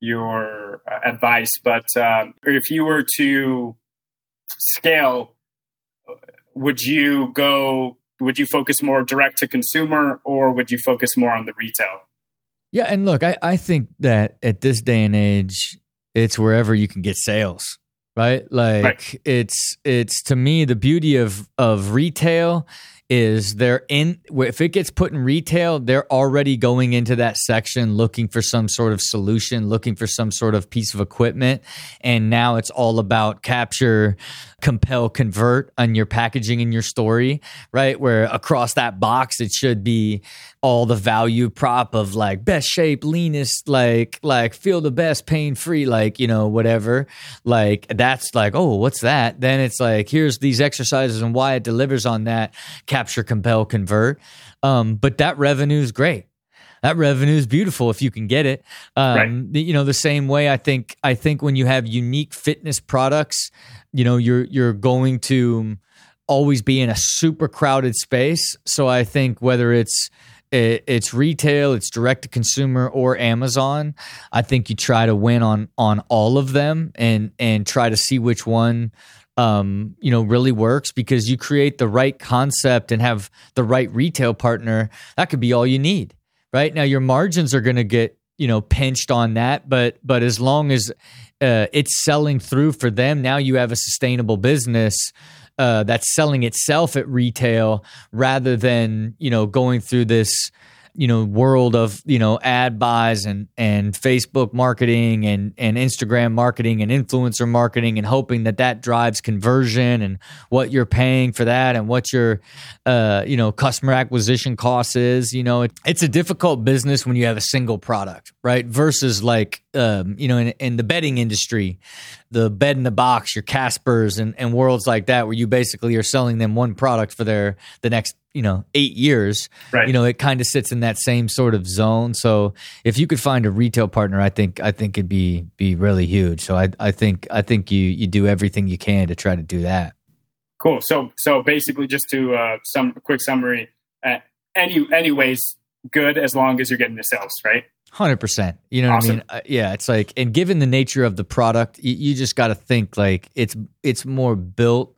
your uh, advice but um, if you were to scale would you go would you focus more direct to consumer or would you focus more on the retail? Yeah, and look, I, I think that at this day and age, it's wherever you can get sales, right? Like right. it's it's to me the beauty of of retail is they're in if it gets put in retail they're already going into that section looking for some sort of solution looking for some sort of piece of equipment and now it's all about capture compel convert on your packaging and your story right where across that box it should be all the value prop of like best shape, leanest, like like feel the best, pain free, like you know whatever. Like that's like oh what's that? Then it's like here's these exercises and why it delivers on that. Capture, compel, convert. Um, but that revenue is great that revenue is beautiful if you can get it. Um, right. You know, the same way I think I think when you have unique fitness products, you know, you're you're going to always be in a super crowded space. So I think whether it's it's retail, it's direct to consumer or Amazon. I think you try to win on on all of them and and try to see which one um, you know really works because you create the right concept and have the right retail partner. That could be all you need right? Now your margins are going to get you know pinched on that, but but as long as uh, it's selling through for them, now you have a sustainable business. Uh, that's selling itself at retail rather than you know going through this you know world of you know ad buys and and Facebook marketing and and Instagram marketing and influencer marketing and hoping that that drives conversion and what you're paying for that and what your uh you know customer acquisition cost is you know it, it's a difficult business when you have a single product right? Versus like um you know in, in the bedding industry the bed in the box, your Caspers and, and worlds like that, where you basically are selling them one product for their the next you know eight years. Right. You know, it kind of sits in that same sort of zone. So if you could find a retail partner, I think I think it'd be be really huge. So I I think I think you you do everything you can to try to do that. Cool. So so basically, just to uh, some quick summary. Uh, any anyways, good as long as you're getting the sales, right? Hundred percent. You know awesome. what I mean? Uh, yeah, it's like, and given the nature of the product, you, you just got to think like it's it's more built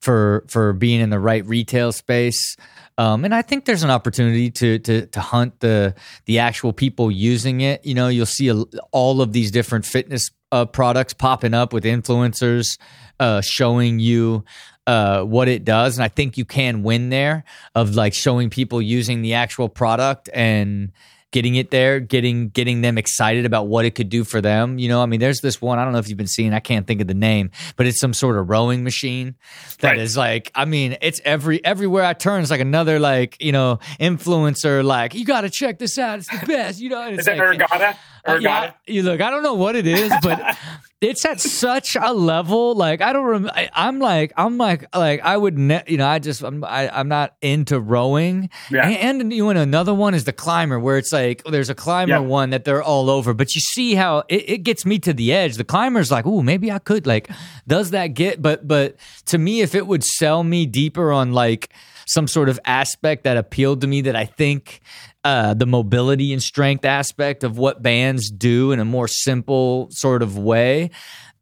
for for being in the right retail space. Um, and I think there's an opportunity to to to hunt the the actual people using it. You know, you'll see a, all of these different fitness uh, products popping up with influencers uh, showing you uh, what it does, and I think you can win there of like showing people using the actual product and getting it there, getting getting them excited about what it could do for them. You know, I mean, there's this one I don't know if you've been seeing. I can't think of the name, but it's some sort of rowing machine that right. is like. I mean, it's every everywhere I turn, it's like another like you know influencer. Like you got to check this out. It's the best. You know, is it like, Ergatta? Yeah, you look. I don't know what it is, but (laughs) it's at such a level. Like I don't. Rem- I, am like I'm like like I would. Ne- you know, I just I'm I, am i am not into rowing. Yeah. And, and you know, another one is the climber, where it's like there's a climber yeah. one that they're all over, but you see how it, it gets me to the edge. The climber's like, oh, maybe I could. Like, does that get? But but to me, if it would sell me deeper on like some sort of aspect that appealed to me that I think uh, the mobility and strength aspect of what bands do in a more simple sort of way,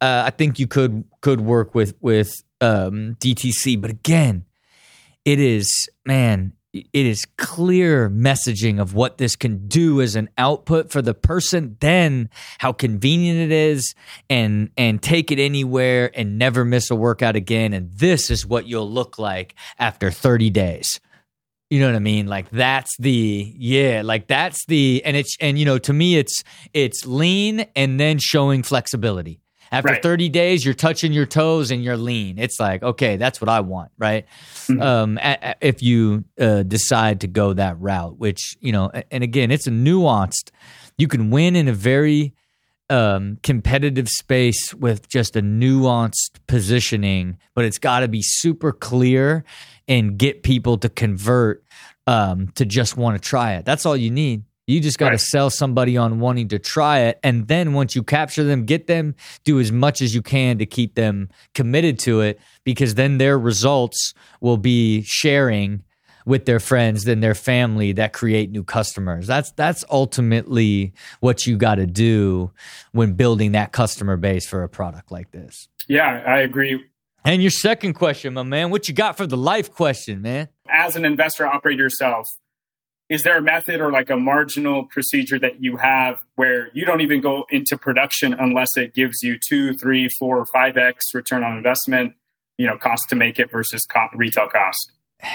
uh, I think you could could work with with um, DTC. But again, it is man, it is clear messaging of what this can do as an output for the person. Then how convenient it is, and and take it anywhere and never miss a workout again. And this is what you'll look like after thirty days. You know what I mean? Like that's the yeah, like that's the and it's and you know to me it's it's lean and then showing flexibility. After right. 30 days, you're touching your toes and you're lean. It's like, okay, that's what I want, right? Mm-hmm. Um, a, a, if you uh, decide to go that route, which, you know, and again, it's a nuanced, you can win in a very um, competitive space with just a nuanced positioning, but it's got to be super clear and get people to convert um, to just want to try it. That's all you need. You just got to right. sell somebody on wanting to try it. And then once you capture them, get them, do as much as you can to keep them committed to it because then their results will be sharing with their friends than their family that create new customers. That's that's ultimately what you got to do when building that customer base for a product like this. Yeah, I agree. And your second question, my man, what you got for the life question, man? As an investor operator yourself, is there a method or like a marginal procedure that you have where you don't even go into production unless it gives you two, three, four, or five x return on investment, you know, cost to make it versus retail cost?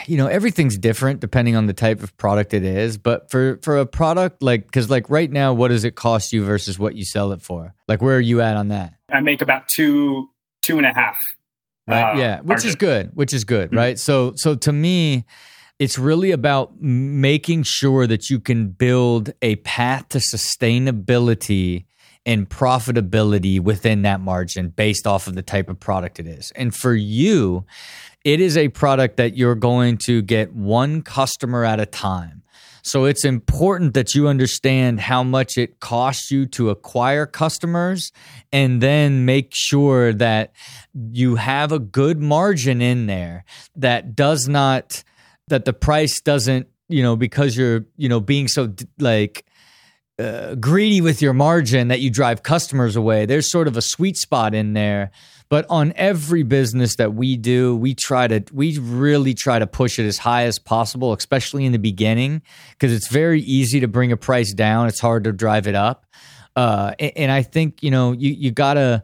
you know everything's different depending on the type of product it is but for for a product like because like right now what does it cost you versus what you sell it for like where are you at on that i make about two two and a half right uh, yeah which is good which is good mm-hmm. right so so to me it's really about making sure that you can build a path to sustainability and profitability within that margin based off of the type of product it is. And for you, it is a product that you're going to get one customer at a time. So it's important that you understand how much it costs you to acquire customers and then make sure that you have a good margin in there that does not that the price doesn't, you know, because you're, you know, being so like uh, greedy with your margin that you drive customers away. There's sort of a sweet spot in there. But on every business that we do, we try to we really try to push it as high as possible, especially in the beginning, because it's very easy to bring a price down. It's hard to drive it up. Uh, and, and I think you know you you gotta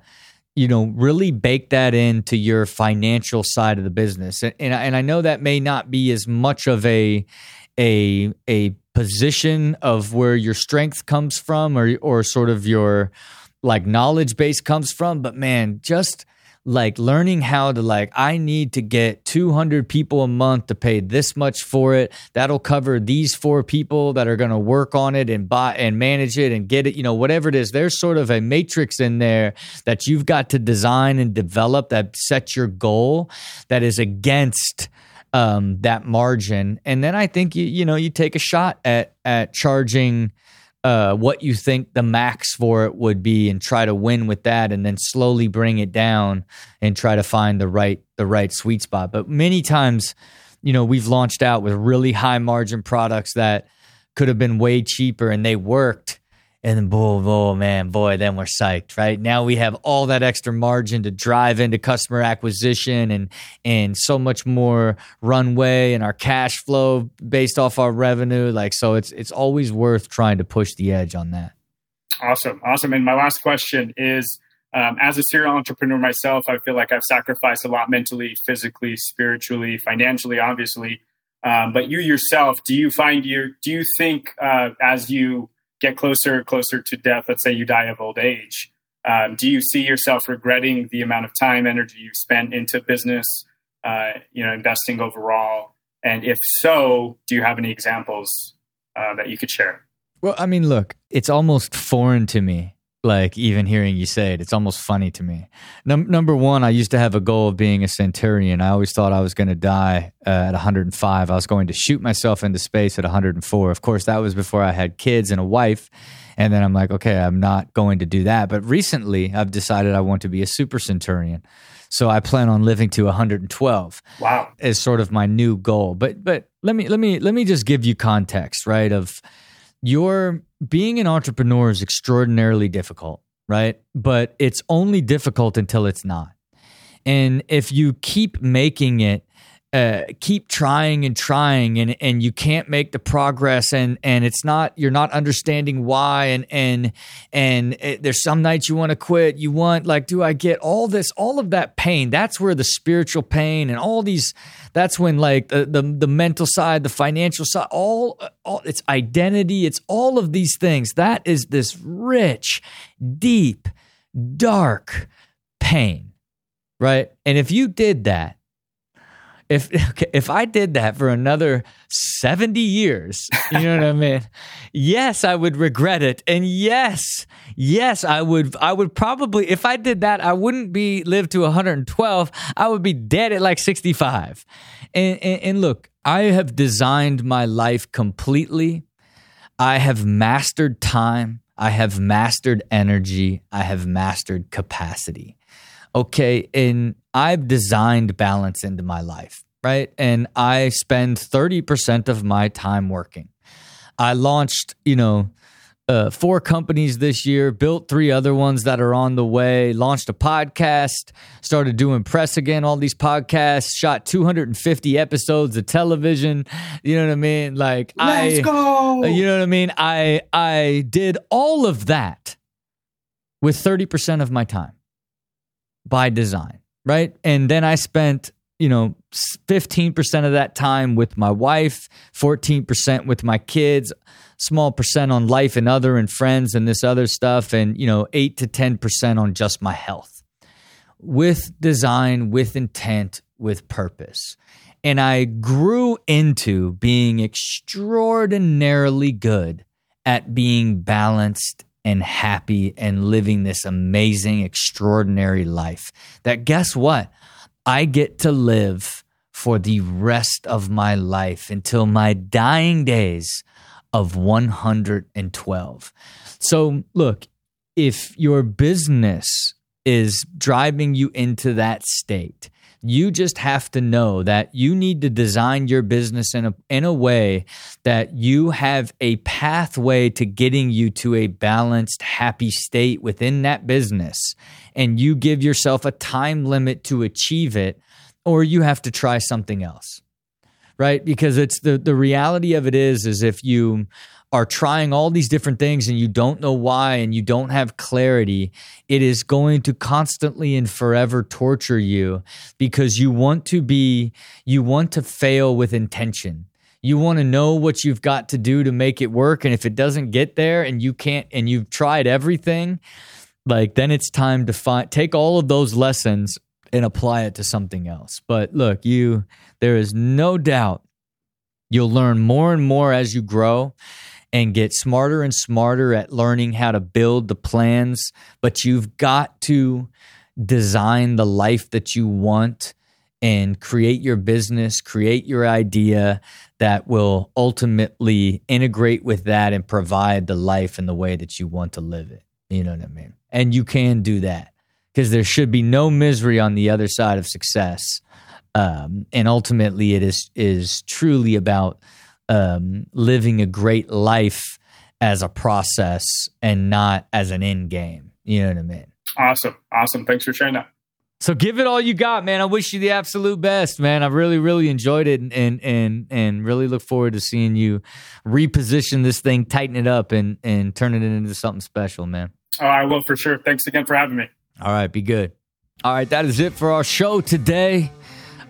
you know really bake that into your financial side of the business. And and I, and I know that may not be as much of a a a position of where your strength comes from or or sort of your like knowledge base comes from but man just like learning how to like I need to get 200 people a month to pay this much for it. That'll cover these four people that are going to work on it and buy and manage it and get it, you know, whatever it is. There's sort of a matrix in there that you've got to design and develop that sets your goal that is against um, that margin. And then I think you you know, you take a shot at at charging uh, what you think the max for it would be and try to win with that and then slowly bring it down and try to find the right the right sweet spot. But many times you know we've launched out with really high margin products that could have been way cheaper and they worked and then boom, oh man, boy, then we're psyched, right? Now we have all that extra margin to drive into customer acquisition and and so much more runway and our cash flow based off our revenue. Like so it's it's always worth trying to push the edge on that. Awesome. Awesome. And my last question is um, as a serial entrepreneur myself, I feel like I've sacrificed a lot mentally, physically, spiritually, financially, obviously. Um, but you yourself, do you find your, do you think uh, as you get closer closer to death, let's say you die of old age, um, do you see yourself regretting the amount of time, energy you've spent into business, uh, you know, investing overall? And if so, do you have any examples uh, that you could share? Well, I mean, look, it's almost foreign to me like even hearing you say it it's almost funny to me. Num- number one i used to have a goal of being a centurion. I always thought i was going to die uh, at 105 i was going to shoot myself into space at 104 of course that was before i had kids and a wife. And then i'm like okay i'm not going to do that. But recently i've decided i want to be a super centurion. So i plan on living to 112 wow. as sort of my new goal. But but let me let me let me just give you context right of your being an entrepreneur is extraordinarily difficult, right? But it's only difficult until it's not. And if you keep making it uh, keep trying and trying and and you can't make the progress and and it's not you're not understanding why and and and it, there's some nights you want to quit you want like do I get all this all of that pain that's where the spiritual pain and all these that's when like the the, the mental side the financial side all all it's identity it's all of these things. That is this rich deep dark pain right? And if you did that if (laughs) if I did that for another 70 years, you know what I mean? (laughs) Yes, I would regret it. And yes, yes, I would I would probably if I did that, I wouldn't be live to 112. I would be dead at like 65. And, and, and look, I have designed my life completely. I have mastered time. I have mastered energy. I have mastered capacity. Okay. And I've designed balance into my life, right? And I spend 30% of my time working. I launched, you know, uh, four companies this year, built three other ones that are on the way, launched a podcast, started doing press again, all these podcasts, shot 250 episodes of television. You know what I mean? Like, Let's I, go. You know what I mean? I, I did all of that with 30% of my time by design, right? And then I spent, you know, 15% of that time with my wife, 14% with my kids, small percent on life and other and friends and this other stuff, and, you know, 8 to 10% on just my health with design, with intent, with purpose. And I grew into being extraordinarily good at being balanced and happy and living this amazing, extraordinary life. That guess what? I get to live for the rest of my life until my dying days of 112. So, look, if your business is driving you into that state, you just have to know that you need to design your business in a in a way that you have a pathway to getting you to a balanced, happy state within that business and you give yourself a time limit to achieve it or you have to try something else. Right? Because it's the the reality of it is is if you are trying all these different things and you don't know why and you don't have clarity, it is going to constantly and forever torture you because you want to be, you want to fail with intention. You want to know what you've got to do to make it work. And if it doesn't get there and you can't, and you've tried everything, like then it's time to find, take all of those lessons and apply it to something else. But look, you, there is no doubt you'll learn more and more as you grow and get smarter and smarter at learning how to build the plans, but you've got to design the life that you want and create your business, create your idea that will ultimately integrate with that and provide the life and the way that you want to live it. You know what I mean? And you can do that because there should be no misery on the other side of success. Um, and ultimately, it is is truly about um, living a great life as a process and not as an end game. You know what I mean? Awesome. Awesome. Thanks for sharing that. So give it all you got, man. I wish you the absolute best, man. I really, really enjoyed it, and and and, and really look forward to seeing you reposition this thing, tighten it up, and and turn it into something special, man. Oh, I will for sure. Thanks again for having me. All right, be good. All right, that is it for our show today.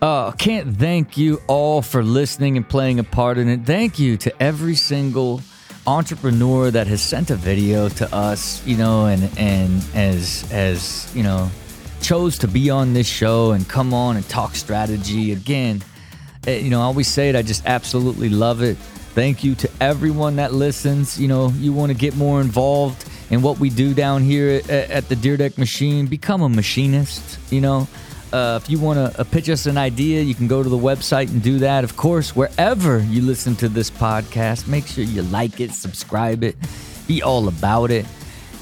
Uh, can't thank you all for listening and playing a part in it. Thank you to every single entrepreneur that has sent a video to us, you know, and and as as you know, chose to be on this show and come on and talk strategy again. Eh, you know, I always say it. I just absolutely love it. Thank you to everyone that listens. You know, you want to get more involved in what we do down here at, at the Dyrdek Machine. Become a machinist. You know uh, if you want to uh, pitch us an idea, you can go to the website and do that. Of course, wherever you listen to this podcast, make sure you like it, subscribe it, be all about it.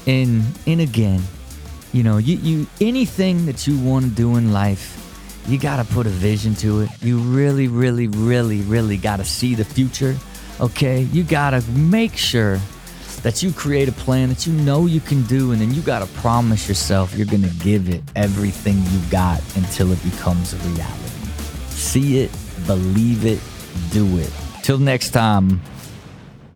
And and again, you know, you, you anything that you want to do in life, you got to put a vision to it. You really, really, really, really got to see the future. Okay, you got to make sure that you create a plan that you know you can do, and then you got to promise yourself you're going to give it everything you got until it becomes a reality. See it, believe it, do it. Till next time.